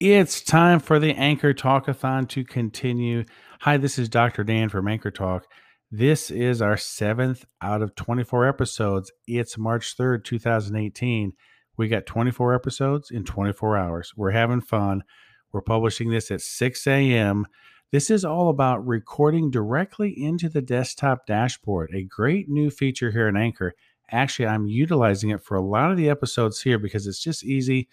It's time for the Anchor Talkathon to continue. Hi, this is Dr. Dan from Anchor Talk. This is our seventh out of 24 episodes. It's March 3rd, 2018. We got 24 episodes in 24 hours. We're having fun. We're publishing this at 6 a.m. This is all about recording directly into the desktop dashboard, a great new feature here in Anchor. Actually, I'm utilizing it for a lot of the episodes here because it's just easy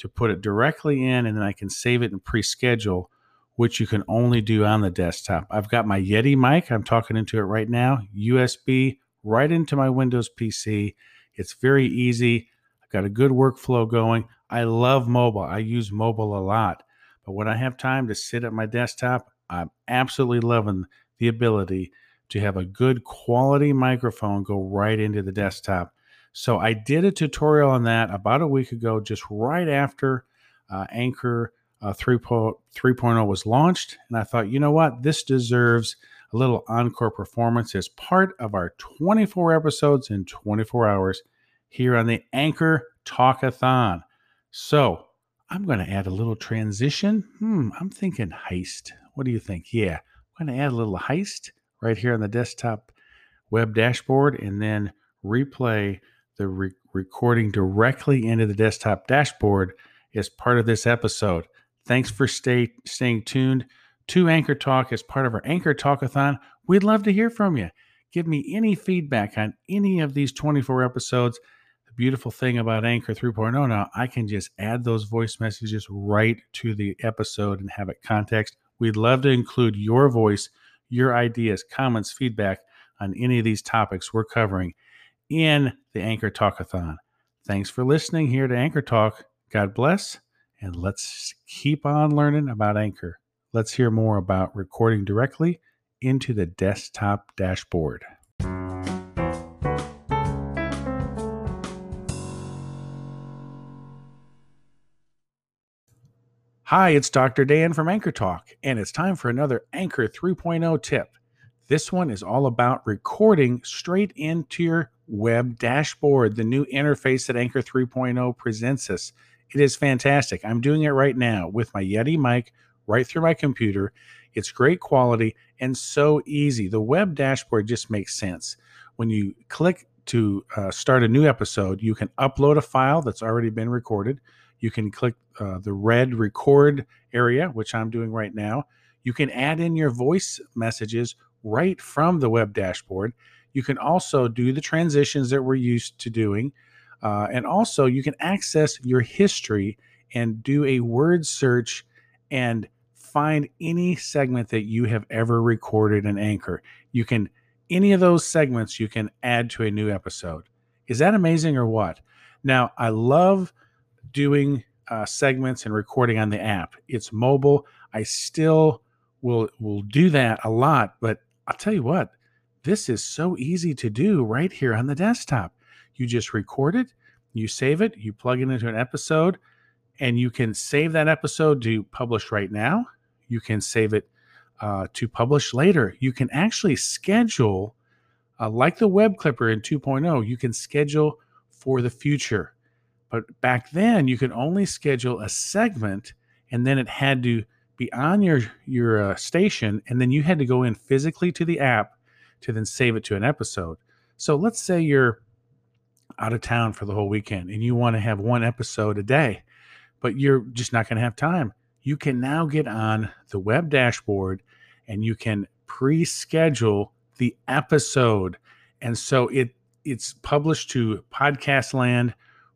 to put it directly in and then I can save it and pre-schedule, which you can only do on the desktop. I've got my Yeti mic. I'm talking into it right now, USB right into my Windows PC. It's very easy. I've got a good workflow going. I love mobile. I use mobile a lot. But when I have time to sit at my desktop, I'm absolutely loving the ability to have a good quality microphone go right into the desktop. So I did a tutorial on that about a week ago, just right after uh, Anchor uh, 3.0 was launched. And I thought, you know what? This deserves a little encore performance as part of our 24 episodes in 24 hours here on the Anchor Talkathon. So I'm going to add a little transition. Hmm, I'm thinking heist. What do you think? Yeah, I'm going to add a little heist right here on the desktop web dashboard and then replay the re- recording directly into the desktop dashboard as part of this episode. Thanks for stay, staying tuned to Anchor Talk as part of our Anchor Talkathon. We'd love to hear from you. Give me any feedback on any of these 24 episodes. The beautiful thing about Anchor 3.0 now, I can just add those voice messages right to the episode and have it context. We'd love to include your voice, your ideas, comments, feedback on any of these topics we're covering in the Anchor Talkathon. Thanks for listening here to Anchor Talk. God bless, and let's keep on learning about Anchor. Let's hear more about recording directly into the desktop dashboard. Hi, it's Dr. Dan from Anchor Talk, and it's time for another Anchor 3.0 tip. This one is all about recording straight into your web dashboard, the new interface that Anchor 3.0 presents us. It is fantastic. I'm doing it right now with my Yeti mic right through my computer. It's great quality and so easy. The web dashboard just makes sense. When you click to uh, start a new episode, you can upload a file that's already been recorded. You can click uh, the red record area, which I'm doing right now. You can add in your voice messages right from the web dashboard. You can also do the transitions that we're used to doing. Uh, and also, you can access your history and do a word search and find any segment that you have ever recorded in Anchor. You can, any of those segments, you can add to a new episode. Is that amazing or what? Now, I love doing uh, segments and recording on the app. It's mobile. I still will will do that a lot, but I'll tell you what, this is so easy to do right here on the desktop. You just record it, you save it, you plug it into an episode, and you can save that episode to publish right now. You can save it uh, to publish later. You can actually schedule, uh, like the web clipper in 2.0, you can schedule for the future. But back then, you could only schedule a segment, and then it had to be on your your uh, station, and then you had to go in physically to the app to then save it to an episode. So let's say you're out of town for the whole weekend and you want to have one episode a day, but you're just not going to have time. You can now get on the web dashboard and you can pre-schedule the episode. And so it it's published to podcast land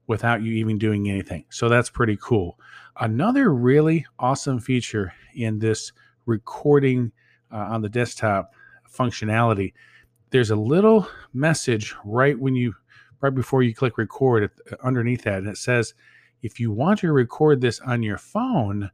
without you even doing anything. So that's pretty cool. Another really awesome feature in this recording uh, on the desktop functionality, there's a little message right when you right before you click record underneath that and it says if you want to record this on your phone,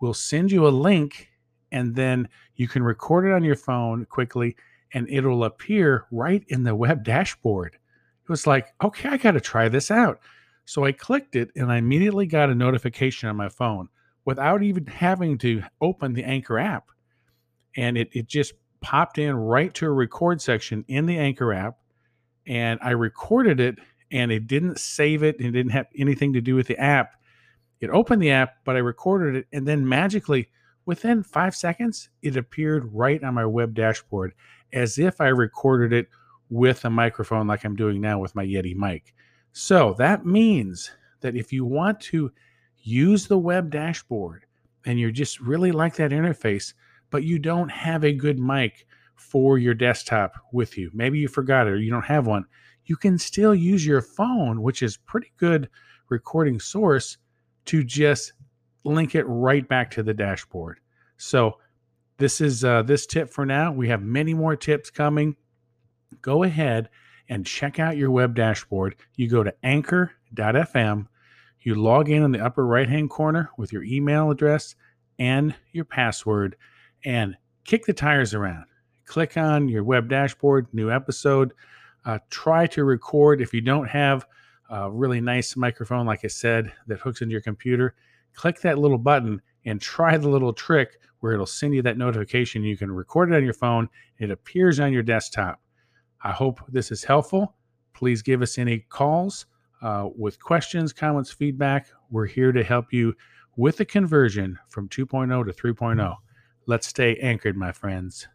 we'll send you a link and then you can record it on your phone quickly and it'll appear right in the web dashboard. It was like, okay, I got to try this out. So I clicked it and I immediately got a notification on my phone without even having to open the Anchor app. And it, it just popped in right to a record section in the Anchor app. And I recorded it and it didn't save it and it didn't have anything to do with the app. it opened the app, but I recorded it, and then magically, within five seconds, it appeared right on my web dashboard as if I recorded it with a microphone like I'm doing now with my Yeti mic. So that means that if you want to use the web dashboard and you just really like that interface, but you don't have a good mic for your desktop with you, maybe you forgot it or you don't have one, you can still use your phone, which is pretty good recording source, to just link it right back to the dashboard. So this is uh, this tip for now. We have many more tips coming. Go ahead and check out your web dashboard. You go to anchor.fm, you log in in the upper right hand corner with your email address and your password, and kick the tires around. Click on your web dashboard, new episode. Uh, try to record if you don't have a really nice microphone, like I said, that hooks into your computer. Click that little button and try the little trick where it'll send you that notification. You can record it on your phone, it appears on your desktop. I hope this is helpful. Please give us any calls uh, with questions, comments, feedback. We're here to help you with the conversion from 2.0 to 3.0. Let's stay anchored, my friends.